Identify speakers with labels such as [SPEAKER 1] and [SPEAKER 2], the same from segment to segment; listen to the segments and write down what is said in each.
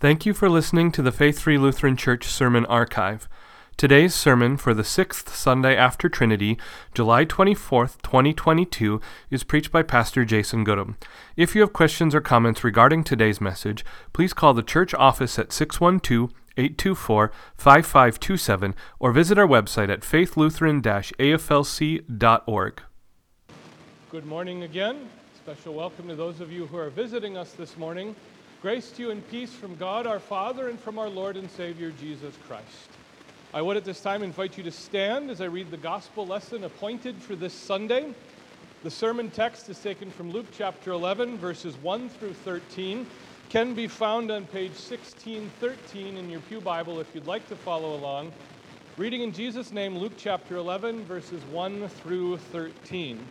[SPEAKER 1] Thank you for listening to the Faith Free Lutheran Church Sermon Archive. Today's sermon for the sixth Sunday after Trinity, July 24th, 2022, is preached by Pastor Jason Goodham. If you have questions or comments regarding today's message, please call the church office at 612 824 5527 or visit our website at faithlutheran aflc.org.
[SPEAKER 2] Good morning again. Special welcome to those of you who are visiting us this morning. Grace to you and peace from God our Father and from our Lord and Savior Jesus Christ. I would at this time invite you to stand as I read the gospel lesson appointed for this Sunday. The sermon text is taken from Luke chapter 11, verses 1 through 13. Can be found on page 1613 in your Pew Bible if you'd like to follow along. Reading in Jesus' name, Luke chapter 11, verses 1 through 13.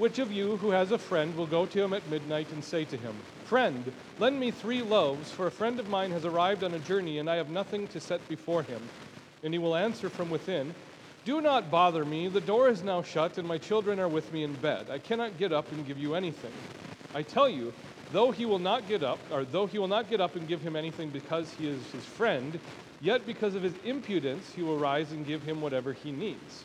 [SPEAKER 2] Which of you who has a friend will go to him at midnight and say to him, Friend, lend me three loaves, for a friend of mine has arrived on a journey, and I have nothing to set before him. And he will answer from within, Do not bother me, the door is now shut, and my children are with me in bed. I cannot get up and give you anything. I tell you, though he will not get up, or though he will not get up and give him anything because he is his friend, yet because of his impudence he will rise and give him whatever he needs.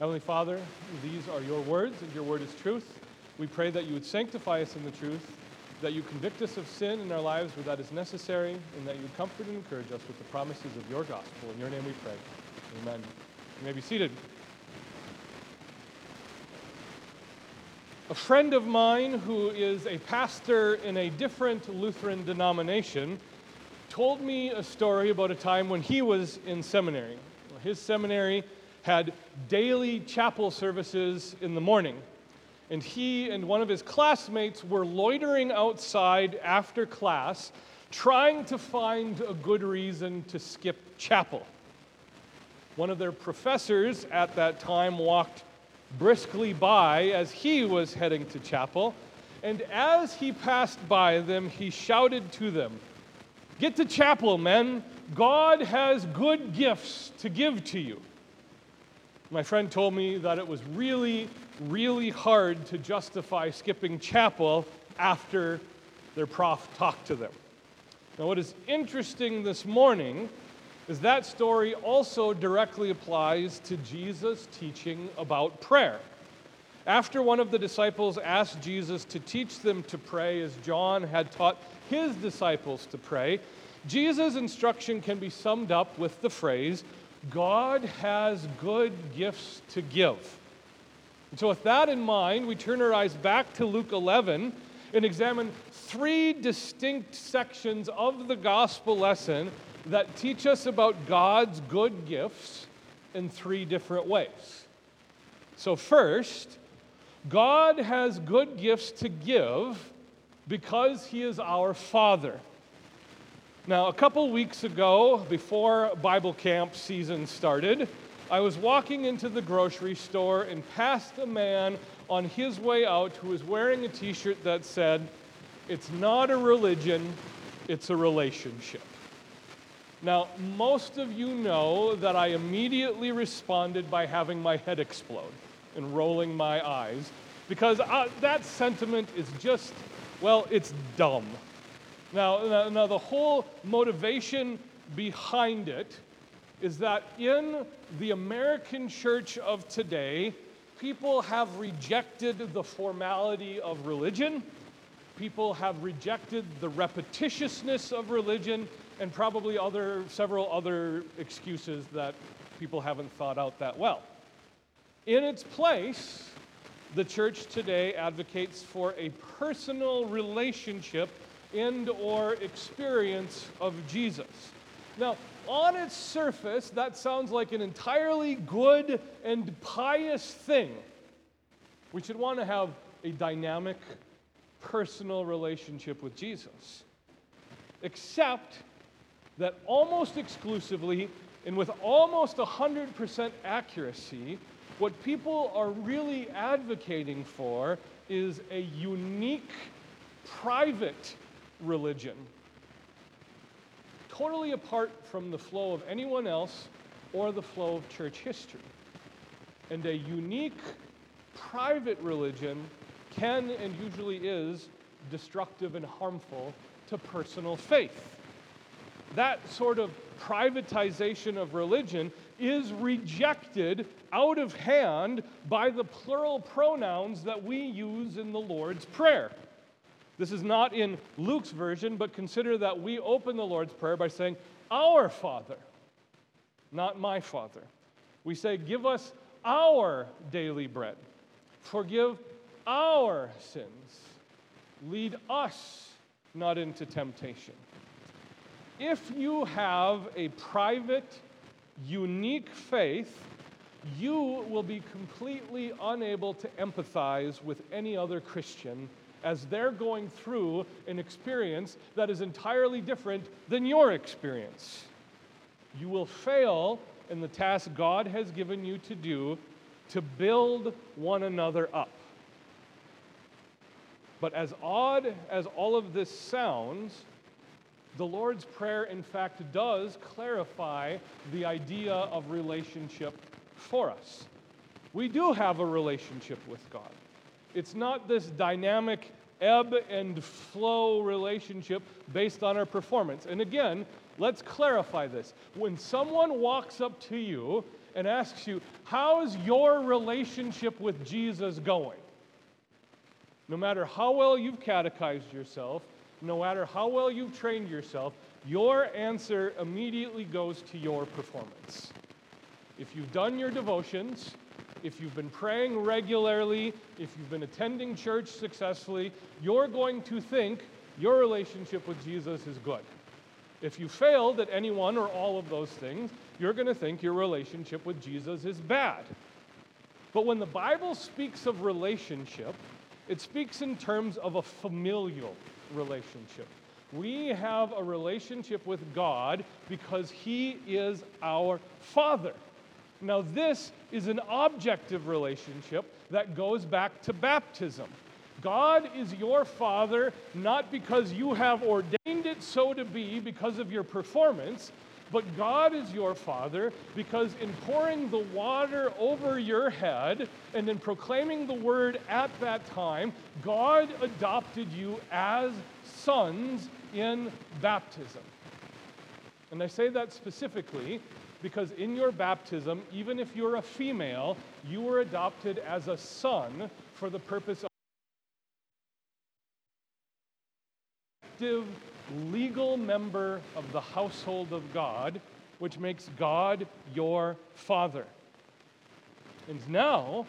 [SPEAKER 2] Heavenly Father, these are your words, and your word is truth. We pray that you would sanctify us in the truth that you convict us of sin in our lives where that is necessary, and that you comfort and encourage us with the promises of your gospel. In your name we pray. Amen. You may be seated. A friend of mine who is a pastor in a different Lutheran denomination told me a story about a time when he was in seminary. His seminary had daily chapel services in the morning and he and one of his classmates were loitering outside after class, trying to find a good reason to skip chapel. One of their professors at that time walked briskly by as he was heading to chapel, and as he passed by them, he shouted to them, Get to chapel, men! God has good gifts to give to you. My friend told me that it was really really hard to justify skipping chapel after their prof talked to them. Now, what is interesting this morning is that story also directly applies to Jesus' teaching about prayer. After one of the disciples asked Jesus to teach them to pray as John had taught his disciples to pray, Jesus' instruction can be summed up with the phrase God has good gifts to give. And so, with that in mind, we turn our eyes back to Luke 11 and examine three distinct sections of the gospel lesson that teach us about God's good gifts in three different ways. So, first, God has good gifts to give because He is our Father. Now, a couple weeks ago, before Bible camp season started, I was walking into the grocery store and passed a man on his way out who was wearing a t shirt that said, It's not a religion, it's a relationship. Now, most of you know that I immediately responded by having my head explode and rolling my eyes because uh, that sentiment is just, well, it's dumb. Now, now, now, the whole motivation behind it is that in the American church of today, people have rejected the formality of religion, people have rejected the repetitiousness of religion, and probably other, several other excuses that people haven't thought out that well. In its place, the church today advocates for a personal relationship and or experience of Jesus. Now, on its surface, that sounds like an entirely good and pious thing. We should want to have a dynamic, personal relationship with Jesus. Except that almost exclusively and with almost 100% accuracy, what people are really advocating for is a unique, private religion, totally apart from the flow of anyone else or the flow of church history. And a unique, private religion can and usually is destructive and harmful to personal faith. That sort of privatization of religion is rejected out of hand by the plural pronouns that we use in the Lord's Prayer. This is not in Luke's version, but consider that we open the Lord's Prayer by saying, Our Father, not my Father. We say, Give us our daily bread. Forgive our sins. Lead us not into temptation. If you have a private, unique faith, you will be completely unable to empathize with any other Christian as they're going through an experience that is entirely different than your experience. You will fail in the task God has given you to do to build one another up. But as odd as all of this sounds, the Lord's Prayer, in fact, does clarify the idea of relationship for us. We do have a relationship with God. It's not this dynamic ebb and flow relationship based on our performance. And again, let's clarify this. When someone walks up to you and asks you, How's your relationship with Jesus going? No matter how well you've catechized yourself, no matter how well you've trained yourself, your answer immediately goes to your performance. If you've done your devotions, if you've been praying regularly, if you've been attending church successfully, you're going to think your relationship with Jesus is good. If you failed at any one or all of those things, you're going to think your relationship with Jesus is bad. But when the Bible speaks of relationship, it speaks in terms of a familial relationship. We have a relationship with God because He is our Father. Now, this is an objective relationship that goes back to baptism. God is your Father not because you have ordained it so to be because of your performance, but God is your Father because in pouring the water over your head and in proclaiming the word at that time, God adopted you as sons in baptism. And I say that specifically because in your baptism, even if you're a female, you were adopted as a son for the purpose of active legal member of the household of God, which makes God your father. And now,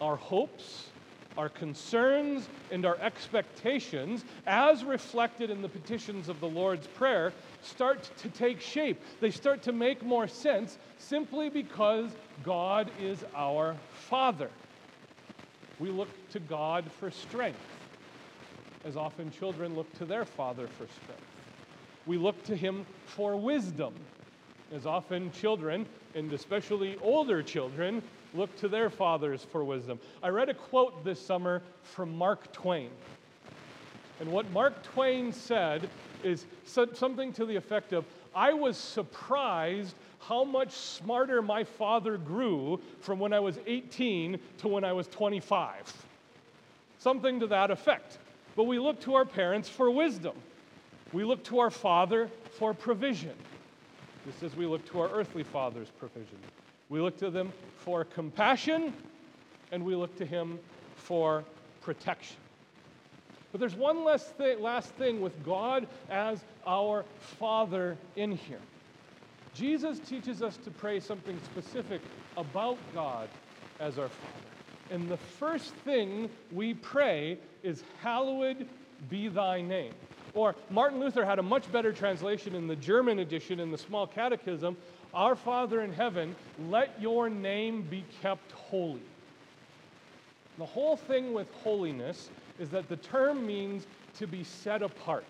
[SPEAKER 2] our hopes, our concerns, and our expectations, as reflected in the petitions of the Lord's Prayer, start to take shape. They start to make more sense simply because God is our Father. We look to God for strength, as often children look to their father for strength. We look to Him for wisdom, as often children, and especially older children, look to their fathers for wisdom. I read a quote this summer from Mark Twain. And what Mark Twain said is something to the effect of I was surprised how much smarter my father grew from when I was 18 to when I was 25. Something to that effect. But we look to our parents for wisdom. We look to our father for provision, just as we look to our earthly father's provision. We look to them for compassion, and we look to him for protection. But there's one last thing, last thing with God as our Father in here. Jesus teaches us to pray something specific about God as our Father. And the first thing we pray is, Hallowed be thy name. Or Martin Luther had a much better translation in the German edition in the Small Catechism Our Father in heaven, let your name be kept holy. The whole thing with holiness is that the term means to be set apart,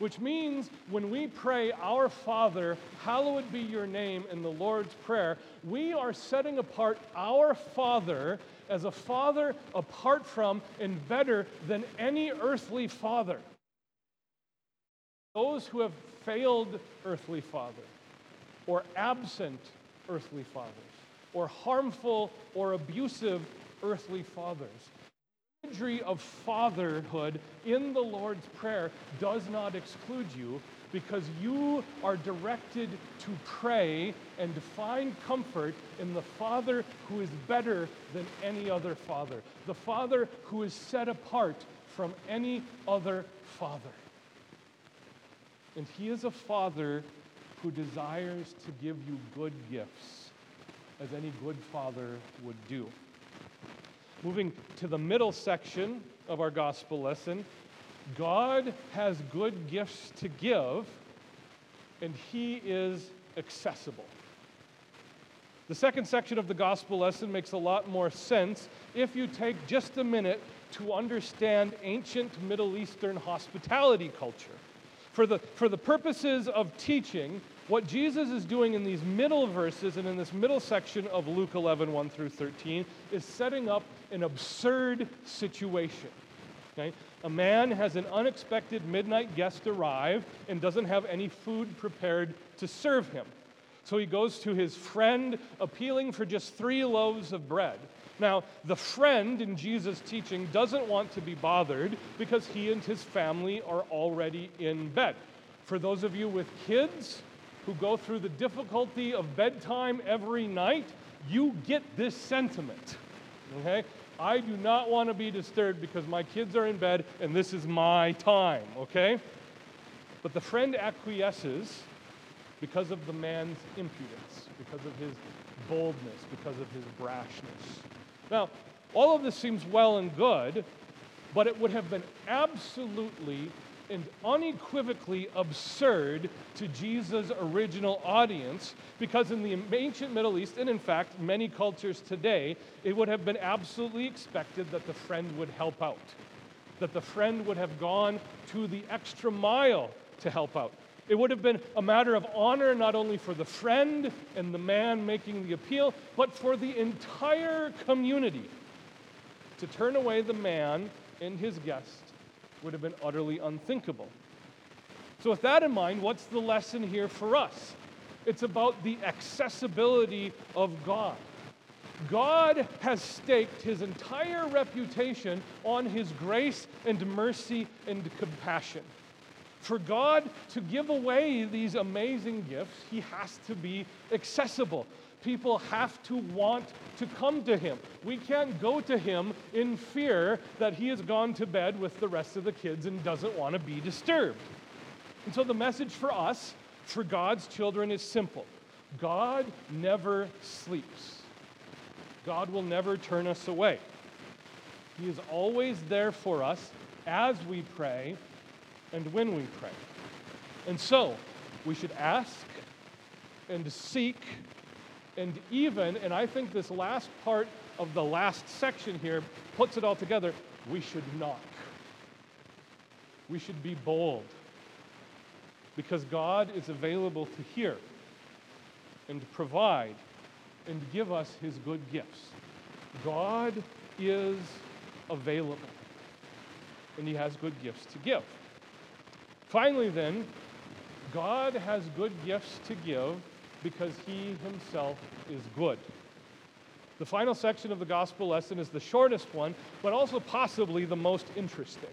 [SPEAKER 2] which means when we pray, Our Father, hallowed be your name in the Lord's Prayer, we are setting apart our Father as a father apart from and better than any earthly father. Those who have failed earthly father, or absent earthly fathers, or harmful or abusive earthly fathers. Imagery of fatherhood in the Lord's Prayer does not exclude you because you are directed to pray and to find comfort in the Father who is better than any other Father, the Father who is set apart from any other Father. And He is a Father who desires to give you good gifts, as any good Father would do. Moving to the middle section of our gospel lesson, God has good gifts to give, and He is accessible. The second section of the gospel lesson makes a lot more sense if you take just a minute to understand ancient Middle Eastern hospitality culture. For the, for the purposes of teaching, what Jesus is doing in these middle verses and in this middle section of Luke 11, 1 through 13, is setting up an absurd situation. Okay? A man has an unexpected midnight guest arrive and doesn't have any food prepared to serve him. So he goes to his friend, appealing for just three loaves of bread. Now, the friend in Jesus' teaching doesn't want to be bothered because he and his family are already in bed. For those of you with kids who go through the difficulty of bedtime every night, you get this sentiment. Okay? I do not want to be disturbed because my kids are in bed and this is my time, okay? But the friend acquiesces because of the man's impudence, because of his boldness, because of his brashness. Now, all of this seems well and good, but it would have been absolutely and unequivocally absurd to Jesus' original audience because in the ancient Middle East, and in fact many cultures today, it would have been absolutely expected that the friend would help out, that the friend would have gone to the extra mile to help out. It would have been a matter of honor not only for the friend and the man making the appeal, but for the entire community to turn away the man and his guest would have been utterly unthinkable. So, with that in mind, what's the lesson here for us? It's about the accessibility of God. God has staked his entire reputation on his grace and mercy and compassion. For God to give away these amazing gifts, he has to be accessible people have to want to come to him. We can't go to him in fear that he has gone to bed with the rest of the kids and doesn't want to be disturbed. And so the message for us, for God's children, is simple God never sleeps, God will never turn us away. He is always there for us as we pray and when we pray. And so, we should ask and seek and even, and I think this last part of the last section here puts it all together, we should knock. We should be bold because God is available to hear and provide and give us his good gifts. God is available and he has good gifts to give. Finally, then, God has good gifts to give because he himself is good. The final section of the gospel lesson is the shortest one, but also possibly the most interesting.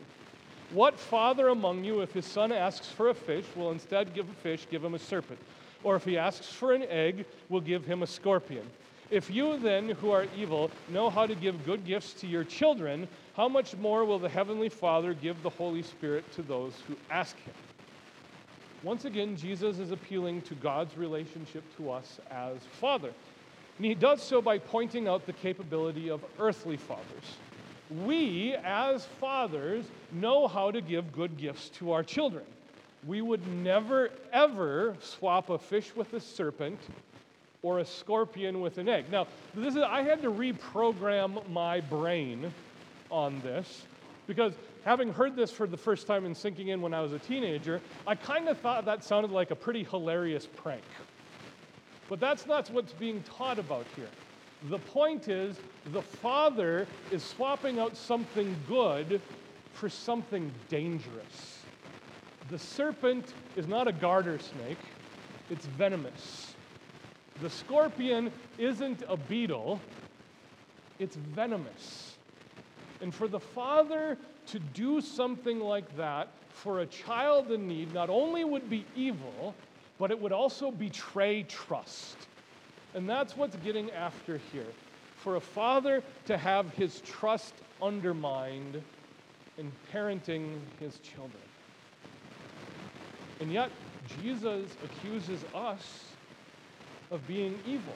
[SPEAKER 2] What father among you, if his son asks for a fish, will instead give a fish, give him a serpent? Or if he asks for an egg, will give him a scorpion? If you then, who are evil, know how to give good gifts to your children, how much more will the Heavenly Father give the Holy Spirit to those who ask him? Once again, Jesus is appealing to God's relationship to us as Father. And he does so by pointing out the capability of earthly fathers. We, as fathers, know how to give good gifts to our children. We would never, ever swap a fish with a serpent or a scorpion with an egg. Now, this is, I had to reprogram my brain on this because having heard this for the first time and sinking in when I was a teenager, I kind of thought that sounded like a pretty hilarious prank. But that's not what's being taught about here. The point is, the father is swapping out something good for something dangerous. The serpent is not a garter snake, it's venomous. The scorpion isn't a beetle, it's venomous. And for the father to do something like that for a child in need not only would be evil, but it would also betray trust. And that's what's getting after here. For a father to have his trust undermined in parenting his children. And yet, Jesus accuses us of being evil.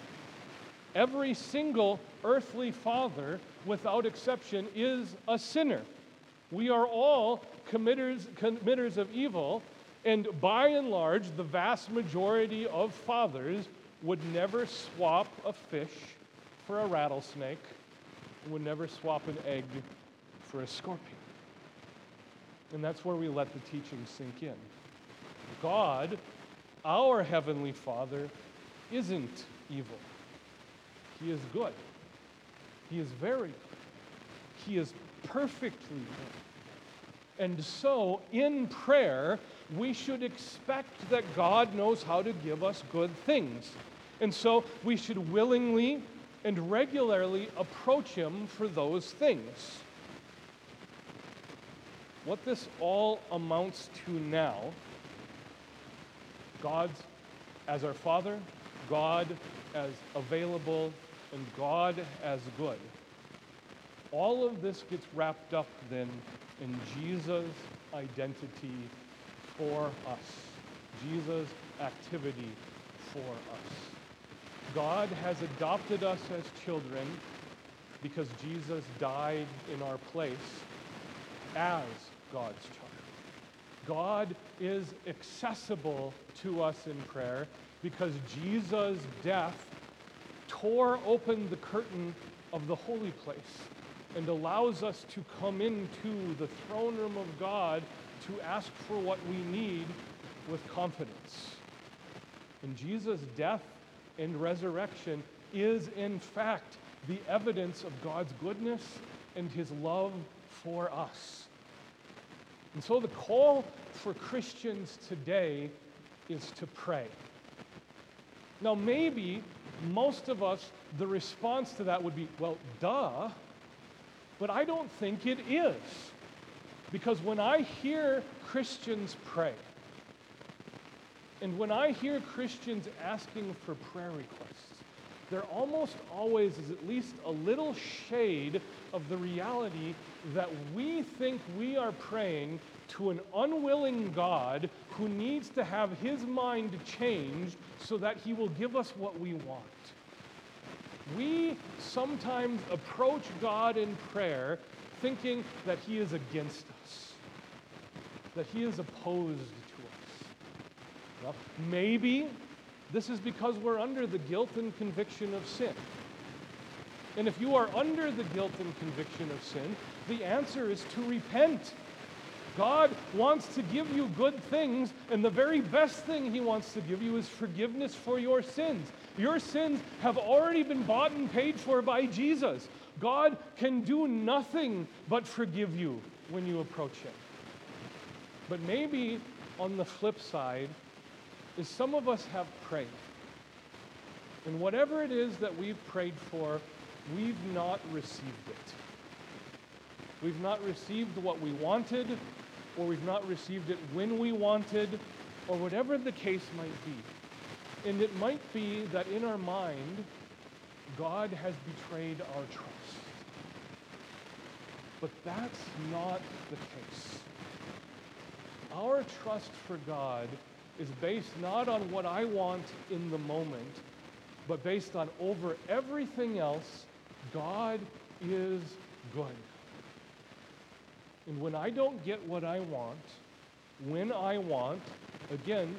[SPEAKER 2] Every single earthly father, without exception, is a sinner. We are all committers, committers of evil, and by and large, the vast majority of fathers would never swap a fish for a rattlesnake, would never swap an egg for a scorpion. And that's where we let the teaching sink in. God, our Heavenly Father, isn't evil. He is good. He is very good. He is perfectly good. And so, in prayer, we should expect that God knows how to give us good things. And so, we should willingly and regularly approach Him for those things. What this all amounts to now God's as our Father, God as available, and God as good. All of this gets wrapped up then in Jesus' identity for us, Jesus' activity for us. God has adopted us as children because Jesus died in our place as God's child. God is accessible to us in prayer because Jesus' death tore open the curtain of the holy place and allows us to come into the throne room of God to ask for what we need with confidence. And Jesus' death and resurrection is, in fact, the evidence of God's goodness and his love for us. And so the call for Christians today is to pray. Now, maybe most of us, the response to that would be, well, duh. But I don't think it is. Because when I hear Christians pray, and when I hear Christians asking for prayer requests, there almost always is at least a little shade of the reality that we think we are praying to an unwilling God who needs to have his mind changed so that he will give us what we want. We sometimes approach God in prayer thinking that he is against us, that he is opposed to us. Well, maybe this is because we're under the guilt and conviction of sin. And if you are under the guilt and conviction of sin, the answer is to repent. God wants to give you good things, and the very best thing He wants to give you is forgiveness for your sins. Your sins have already been bought and paid for by Jesus. God can do nothing but forgive you when you approach Him. But maybe on the flip side, is some of us have prayed. And whatever it is that we've prayed for, we've not received it. We've not received what we wanted, or we've not received it when we wanted, or whatever the case might be. And it might be that in our mind, God has betrayed our trust. But that's not the case. Our trust for God is based not on what I want in the moment, but based on over everything else, God is good. And when I don't get what I want, when I want, again,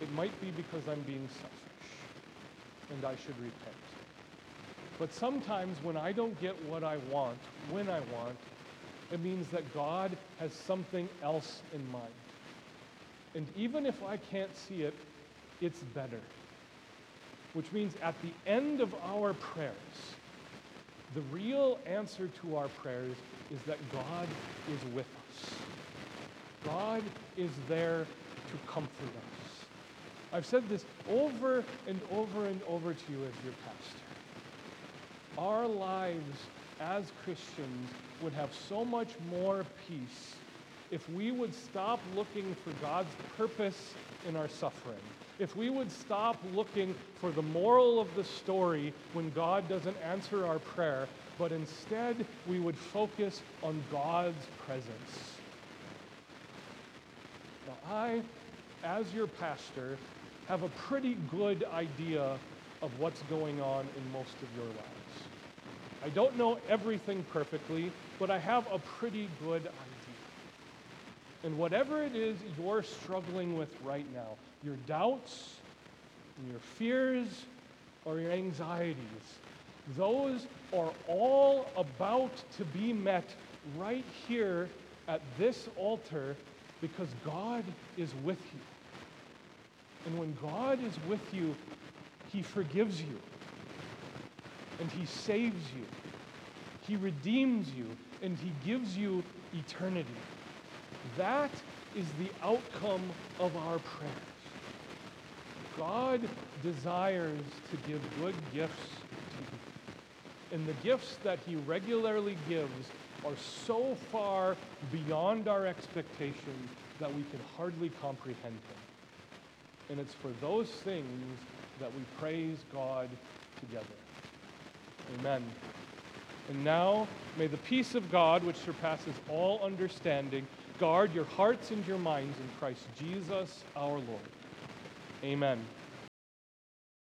[SPEAKER 2] it might be because I'm being selfish and I should repent. But sometimes when I don't get what I want, when I want, it means that God has something else in mind. And even if I can't see it, it's better. Which means at the end of our prayers, the real answer to our prayers is that God is with us. God is there to comfort us. I've said this over and over and over to you as your pastor. Our lives as Christians would have so much more peace if we would stop looking for God's purpose in our suffering, if we would stop looking for the moral of the story when God doesn't answer our prayer, but instead we would focus on God's presence. Now, I, as your pastor, have a pretty good idea of what's going on in most of your lives. I don't know everything perfectly, but I have a pretty good idea. And whatever it is you're struggling with right now, your doubts, your fears, or your anxieties, those are all about to be met right here at this altar because God is with you. And when God is with you, He forgives you and He saves you. He redeems you and He gives you eternity. That is the outcome of our prayers. God desires to give good gifts to you. And the gifts that He regularly gives are so far beyond our expectations that we can hardly comprehend Him. And it's for those things that we praise God together. Amen. And now, may the peace of God, which surpasses all understanding, guard your hearts and your minds in Christ Jesus our Lord. Amen.